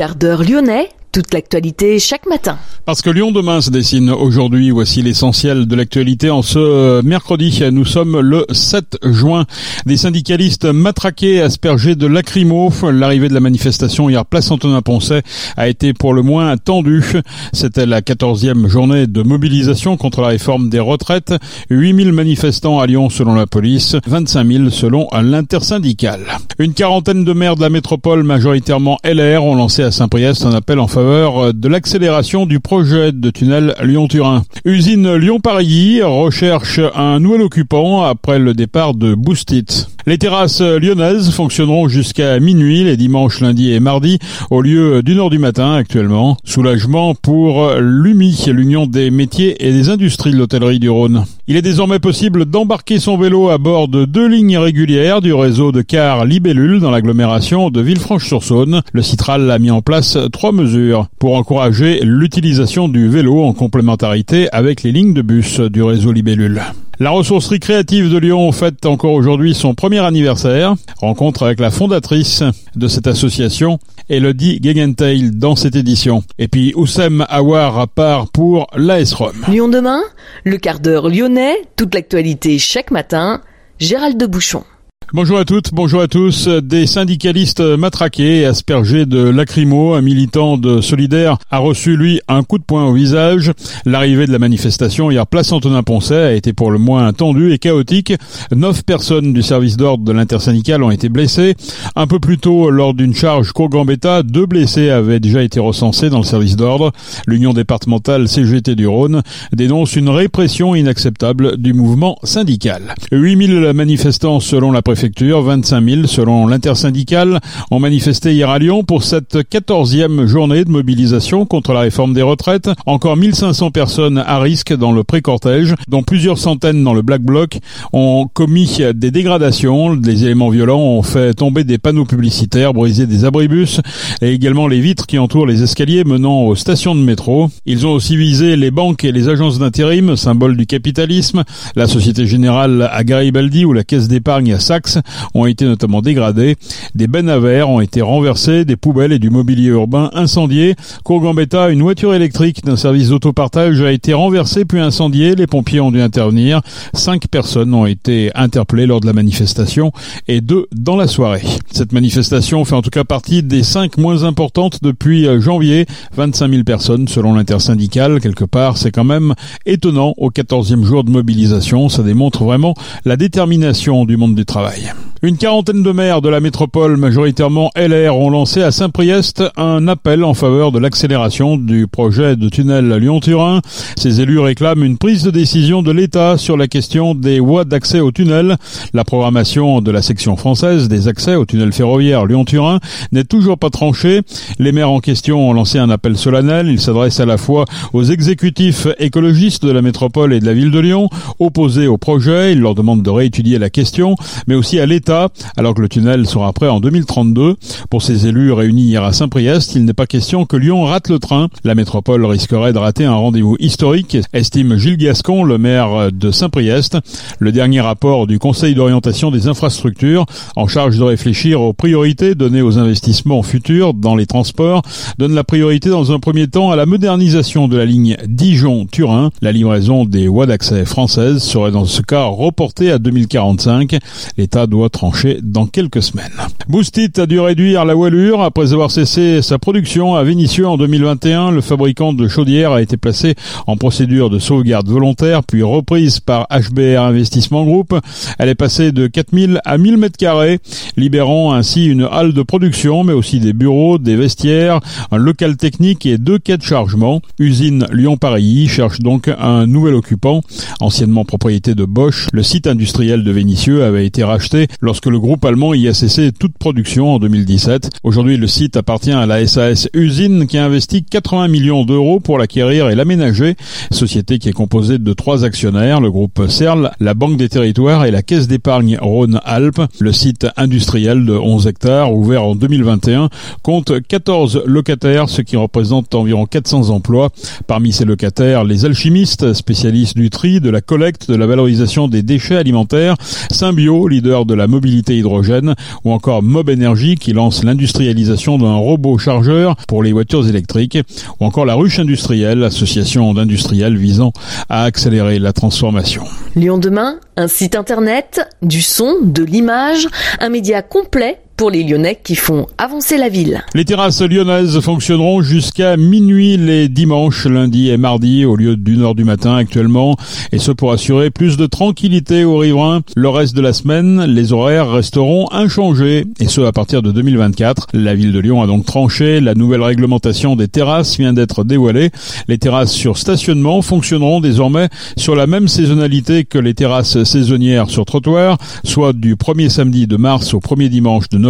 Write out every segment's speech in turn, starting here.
Quart lyonnais, toute l'actualité chaque matin. Parce que Lyon demain se dessine aujourd'hui, voici l'essentiel de l'actualité en ce mercredi. Nous sommes le 7 juin. Des syndicalistes matraqués, aspergés de lacrymo. L'arrivée de la manifestation hier place Antonin-Poncet a été pour le moins tendue. C'était la quatorzième journée de mobilisation contre la réforme des retraites. 8000 manifestants à Lyon selon la police, 25 000 selon l'intersyndicale. Une quarantaine de maires de la métropole, majoritairement LR, ont lancé à Saint-Priest un appel en faveur de l'accélération du projet de tunnel Lyon-Turin. Usine Lyon-Paris recherche un nouvel occupant après le départ de Boostit. Les terrasses lyonnaises fonctionneront jusqu'à minuit les dimanches, lundis et mardis au lieu d'une heure du matin actuellement. Soulagement pour l'UMI, l'Union des métiers et des industries de l'hôtellerie du Rhône. Il est désormais possible d'embarquer son vélo à bord de deux lignes régulières du réseau de cars Dans l'agglomération de Villefranche-sur-Saône. Le Citral a mis en place trois mesures pour encourager l'utilisation du vélo en complémentarité avec les lignes de bus du réseau Libellule. La ressourcerie créative de Lyon fête encore aujourd'hui son premier anniversaire. Rencontre avec la fondatrice de cette association, Elodie Gegenteil, dans cette édition. Et puis Oussem Awar part pour l'AS. Lyon demain, le quart d'heure lyonnais, toute l'actualité chaque matin, Gérald de Bouchon. Bonjour à toutes, bonjour à tous. Des syndicalistes matraqués et aspergés de lacrymo, un militant de Solidaire a reçu lui un coup de poing au visage. L'arrivée de la manifestation hier place Antonin Poncet a été pour le moins tendue et chaotique. Neuf personnes du service d'ordre de l'intersyndicale ont été blessées. Un peu plus tôt, lors d'une charge Cour-Gambetta, deux blessés avaient déjà été recensés dans le service d'ordre. L'Union départementale CGT du Rhône dénonce une répression inacceptable du mouvement syndical. 8000 manifestants selon la préfecture 25 000 selon l'intersyndicale, ont manifesté hier à Lyon pour cette 14e journée de mobilisation contre la réforme des retraites. Encore 1500 personnes à risque dans le pré-cortège, dont plusieurs centaines dans le Black Bloc, ont commis des dégradations. Des éléments violents ont fait tomber des panneaux publicitaires, brisé des abribus et également les vitres qui entourent les escaliers menant aux stations de métro. Ils ont aussi visé les banques et les agences d'intérim, symbole du capitalisme, la Société Générale à Garibaldi ou la Caisse d'épargne à Saxe ont été notamment dégradés. Des bennes à verre ont été renversées, des poubelles et du mobilier urbain incendiés. Courgambetta, une voiture électrique d'un service d'autopartage a été renversée puis incendiée. Les pompiers ont dû intervenir. Cinq personnes ont été interpellées lors de la manifestation et deux dans la soirée. Cette manifestation fait en tout cas partie des cinq moins importantes depuis janvier. 25 000 personnes selon l'intersyndicale. Quelque part, c'est quand même étonnant au 14e jour de mobilisation. Ça démontre vraiment la détermination du monde du travail. Une quarantaine de maires de la métropole, majoritairement LR, ont lancé à Saint-Priest un appel en faveur de l'accélération du projet de tunnel Lyon-Turin. Ces élus réclament une prise de décision de l'État sur la question des voies d'accès au tunnel. La programmation de la section française des accès au tunnel ferroviaire Lyon-Turin n'est toujours pas tranchée. Les maires en question ont lancé un appel solennel. Ils s'adressent à la fois aux exécutifs écologistes de la métropole et de la ville de Lyon, opposés au projet. Ils leur demandent de réétudier la question, mais aussi à l'État, alors que le tunnel sera prêt en 2032. Pour ces élus réunis hier à Saint-Priest, il n'est pas question que Lyon rate le train. La métropole risquerait de rater un rendez-vous historique, estime Gilles Gascon, le maire de Saint-Priest. Le dernier rapport du Conseil d'orientation des infrastructures, en charge de réfléchir aux priorités données aux investissements futurs dans les transports, donne la priorité dans un premier temps à la modernisation de la ligne Dijon-Turin. La livraison des voies d'accès françaises serait dans ce cas reportée à 2045. L'État doit trancher dans quelques semaines. Boostit a dû réduire la voilure après avoir cessé sa production à Vénissieux en 2021. Le fabricant de chaudières a été placé en procédure de sauvegarde volontaire puis reprise par HBR Investissement Group. Elle est passée de 4000 à 1000 mètres carrés, libérant ainsi une halle de production mais aussi des bureaux, des vestiaires, un local technique et deux quais de chargement. Usine Lyon-Paris cherche donc un nouvel occupant. Anciennement propriété de Bosch, le site industriel de Vénissieux avait été racheté lorsque le groupe allemand y a cessé toute production en 2017. Aujourd'hui, le site appartient à la SAS Usine qui a investi 80 millions d'euros pour l'acquérir et l'aménager. Société qui est composée de trois actionnaires, le groupe CERL, la Banque des Territoires et la Caisse d'épargne Rhône-Alpes. Le site industriel de 11 hectares, ouvert en 2021, compte 14 locataires, ce qui représente environ 400 emplois. Parmi ces locataires, les alchimistes, spécialistes du tri, de la collecte, de la valorisation des déchets alimentaires, Symbio, leader de la mobilité hydrogène ou encore Mob Energy qui lance l'industrialisation d'un robot chargeur pour les voitures électriques ou encore la Ruche Industrielle, association d'industriels visant à accélérer la transformation. Lyon demain, un site internet, du son, de l'image, un média complet pour les Lyonnais qui font avancer la ville. Les terrasses lyonnaises fonctionneront jusqu'à minuit les dimanches, lundi et mardi au lieu d'une heure du matin actuellement et ce pour assurer plus de tranquillité aux riverains. Le reste de la semaine, les horaires resteront inchangés et ce à partir de 2024. La ville de Lyon a donc tranché. La nouvelle réglementation des terrasses vient d'être dévoilée. Les terrasses sur stationnement fonctionneront désormais sur la même saisonnalité que les terrasses saisonnières sur trottoir, soit du premier samedi de mars au premier dimanche de novembre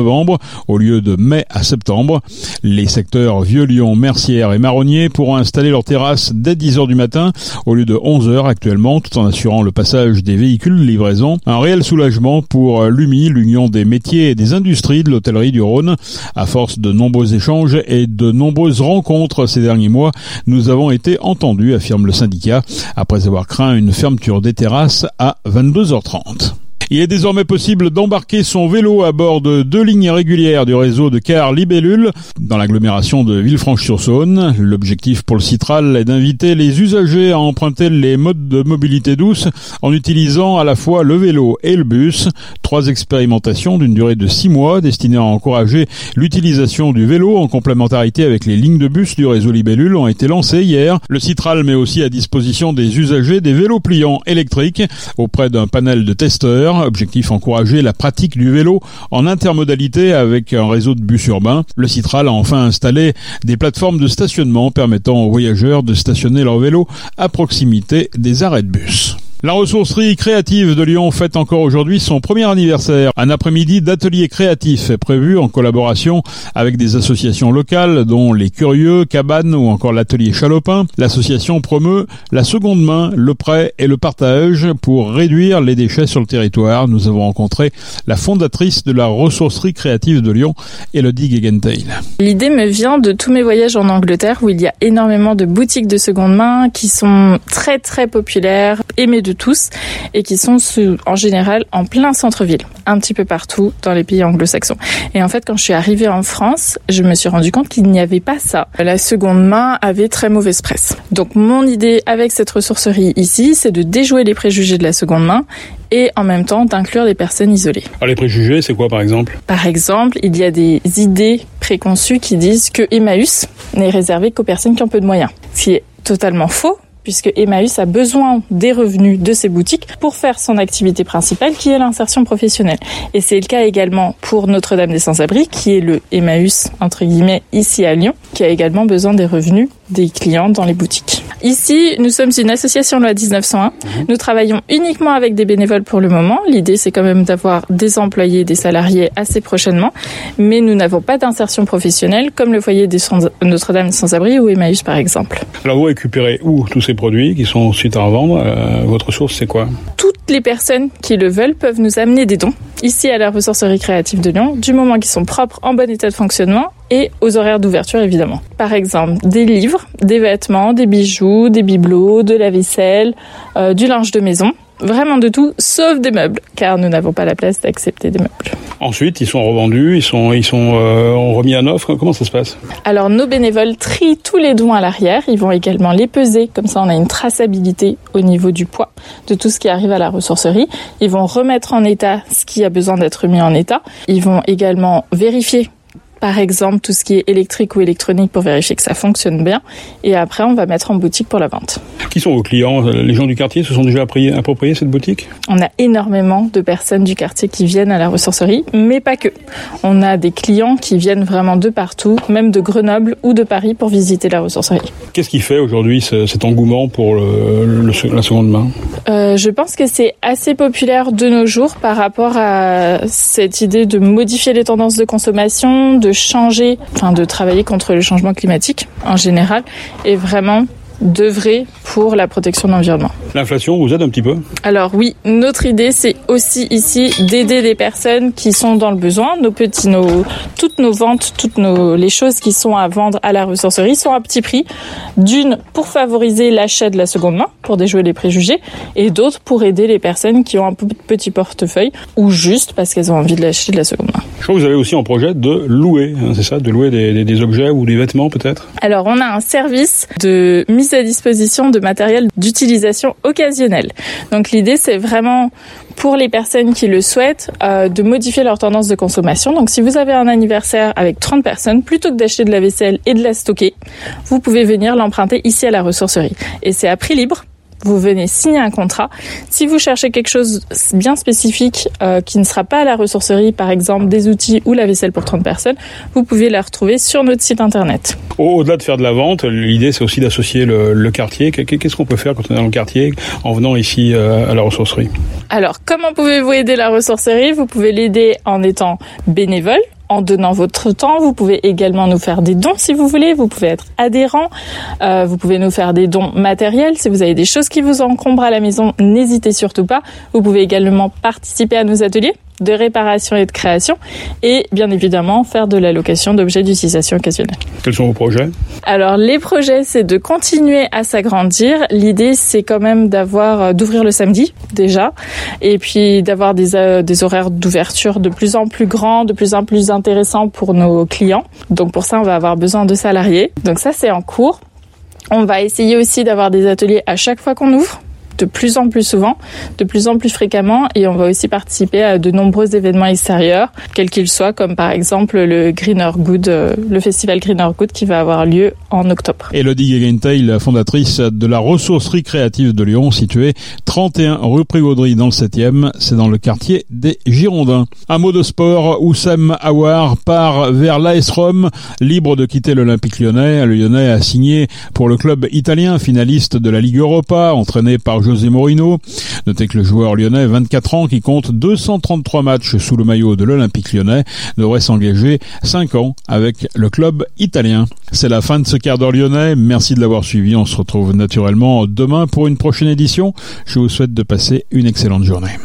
au lieu de mai à septembre. Les secteurs Vieux-Lyon, Mercière et Marronnier pourront installer leurs terrasses dès 10h du matin au lieu de 11h actuellement tout en assurant le passage des véhicules livraison. Un réel soulagement pour l'UMI, l'Union des métiers et des industries de l'hôtellerie du Rhône. À force de nombreux échanges et de nombreuses rencontres ces derniers mois, nous avons été entendus, affirme le syndicat, après avoir craint une fermeture des terrasses à 22h30. Il est désormais possible d'embarquer son vélo à bord de deux lignes régulières du réseau de car Libellule dans l'agglomération de Villefranche-sur-Saône. L'objectif pour le Citral est d'inviter les usagers à emprunter les modes de mobilité douce en utilisant à la fois le vélo et le bus. Trois expérimentations d'une durée de six mois destinées à encourager l'utilisation du vélo en complémentarité avec les lignes de bus du réseau Libellule ont été lancées hier. Le Citral met aussi à disposition des usagers des vélos pliants électriques auprès d'un panel de testeurs Objectif encourager la pratique du vélo en intermodalité avec un réseau de bus urbains. Le Citral a enfin installé des plateformes de stationnement permettant aux voyageurs de stationner leur vélo à proximité des arrêts de bus. La ressourcerie créative de Lyon fête encore aujourd'hui son premier anniversaire. Un après-midi d'atelier créatif est prévu en collaboration avec des associations locales dont les Curieux, Cabane ou encore l'atelier Chalopin. L'association promeut la seconde main, le prêt et le partage pour réduire les déchets sur le territoire. Nous avons rencontré la fondatrice de la ressourcerie créative de Lyon, Elodie Gegentail. L'idée me vient de tous mes voyages en Angleterre où il y a énormément de boutiques de seconde main qui sont très très populaires, aimées de tous et qui sont en général en plein centre-ville, un petit peu partout dans les pays anglo-saxons. Et en fait, quand je suis arrivée en France, je me suis rendu compte qu'il n'y avait pas ça. La seconde main avait très mauvaise presse. Donc mon idée avec cette ressourcerie ici, c'est de déjouer les préjugés de la seconde main et en même temps d'inclure des personnes isolées. Alors les préjugés, c'est quoi par exemple? Par exemple, il y a des idées préconçues qui disent que Emmaüs n'est réservé qu'aux personnes qui ont peu de moyens. Ce qui est totalement faux puisque Emmaüs a besoin des revenus de ses boutiques pour faire son activité principale qui est l'insertion professionnelle. Et c'est le cas également pour Notre-Dame des Sans-Abris qui est le Emmaüs entre guillemets ici à Lyon qui a également besoin des revenus des clients dans les boutiques. Ici, nous sommes une association loi 1901. Mhm. Nous travaillons uniquement avec des bénévoles pour le moment. L'idée, c'est quand même d'avoir des employés, des salariés assez prochainement. Mais nous n'avons pas d'insertion professionnelle comme le foyer des Notre-Dame sans-abri ou Emmaüs, par exemple. Alors, vous récupérez où tous ces produits qui sont ensuite à revendre euh, Votre source, c'est quoi? Toutes les personnes qui le veulent peuvent nous amener des dons ici à la ressourcerie créative de Lyon, du moment qu'ils sont propres, en bon état de fonctionnement et aux horaires d'ouverture évidemment. Par exemple, des livres, des vêtements, des bijoux, des bibelots, de la vaisselle, euh, du linge de maison vraiment de tout, sauf des meubles, car nous n'avons pas la place d'accepter des meubles. Ensuite, ils sont revendus, ils sont, ils sont euh, remis en offre. Comment ça se passe? Alors, nos bénévoles trient tous les dons à l'arrière. Ils vont également les peser, comme ça, on a une traçabilité au niveau du poids de tout ce qui arrive à la ressourcerie. Ils vont remettre en état ce qui a besoin d'être mis en état. Ils vont également vérifier par exemple tout ce qui est électrique ou électronique pour vérifier que ça fonctionne bien. Et après, on va mettre en boutique pour la vente. Qui sont vos clients? Les gens du quartier se sont déjà appropriés cette boutique? On a énormément de personnes du quartier qui viennent à la ressourcerie, mais pas que. On a des clients qui viennent vraiment de partout, même de Grenoble ou de Paris pour visiter la ressourcerie. Qu'est-ce qui fait aujourd'hui cet engouement pour le, la seconde main? Euh, Je pense que c'est assez populaire de nos jours par rapport à cette idée de modifier les tendances de consommation, de changer, enfin de travailler contre le changement climatique en général et vraiment d'œuvrer pour la protection de l'environnement. L'inflation vous aide un petit peu? Alors oui, notre idée c'est aussi ici d'aider des personnes qui sont dans le besoin. Nos petits, nos, toutes nos ventes, toutes nos, les choses qui sont à vendre à la ressourcerie sont à petit prix. D'une pour favoriser l'achat de la seconde main, pour déjouer les préjugés, et d'autres pour aider les personnes qui ont un petit portefeuille ou juste parce qu'elles ont envie de l'acheter de la seconde main. Je crois que vous avez aussi un projet de louer, hein, c'est ça, de louer des, des objets ou des vêtements peut-être Alors on a un service de mise à disposition de matériel d'utilisation occasionnelle. Donc l'idée c'est vraiment pour les personnes qui le souhaitent euh, de modifier leur tendance de consommation. Donc si vous avez un anniversaire avec 30 personnes, plutôt que d'acheter de la vaisselle et de la stocker, vous pouvez venir l'emprunter ici à la ressourcerie. Et c'est à prix libre vous venez signer un contrat. Si vous cherchez quelque chose bien spécifique euh, qui ne sera pas à la ressourcerie, par exemple des outils ou la vaisselle pour 30 personnes, vous pouvez la retrouver sur notre site internet. Au-delà de faire de la vente, l'idée c'est aussi d'associer le, le, quartier. Qu'est-ce qu'on peut faire quand on est dans le quartier en venant ici euh, à la ressourcerie? Alors, comment pouvez-vous aider la ressourcerie? Vous pouvez l'aider en étant bénévole en donnant votre temps. Vous pouvez également nous faire des dons si vous voulez. Vous pouvez être adhérent. Euh, vous pouvez nous faire des dons matériels. Si vous avez des choses qui vous encombrent à la maison, n'hésitez surtout pas. Vous pouvez également participer à nos ateliers de réparation et de création et bien évidemment faire de la location d'objets d'utilisation occasionnelle. Quels sont vos projets? Alors les projets c'est de continuer à s'agrandir. L'idée c'est quand même d'avoir euh, d'ouvrir le samedi déjà et puis d'avoir des, euh, des horaires d'ouverture de plus en plus grands, de plus en plus intéressants pour nos clients. Donc pour ça on va avoir besoin de salariés. Donc ça c'est en cours. On va essayer aussi d'avoir des ateliers à chaque fois qu'on ouvre de plus en plus souvent, de plus en plus fréquemment et on va aussi participer à de nombreux événements extérieurs, quels qu'ils soient, comme par exemple le Greener Good, euh, le festival Greener Good qui va avoir lieu en octobre. Elodie Gegenteil, fondatrice de la ressourcerie créative de Lyon, située 31 rue Prigaudry dans le 7e, c'est dans le quartier des Girondins. Un mot de sport, Oussam Aouar part vers l'AS Rome, libre de quitter l'Olympique lyonnais. Le lyonnais a signé pour le club italien, finaliste de la Ligue Europa, entraîné par José Mourinho. Notez que le joueur lyonnais, 24 ans, qui compte 233 matchs sous le maillot de l'Olympique lyonnais, devrait s'engager 5 ans avec le club italien. C'est la fin de ce quart d'heure lyonnais. Merci de l'avoir suivi. On se retrouve naturellement demain pour une prochaine édition. Je vous souhaite de passer une excellente journée.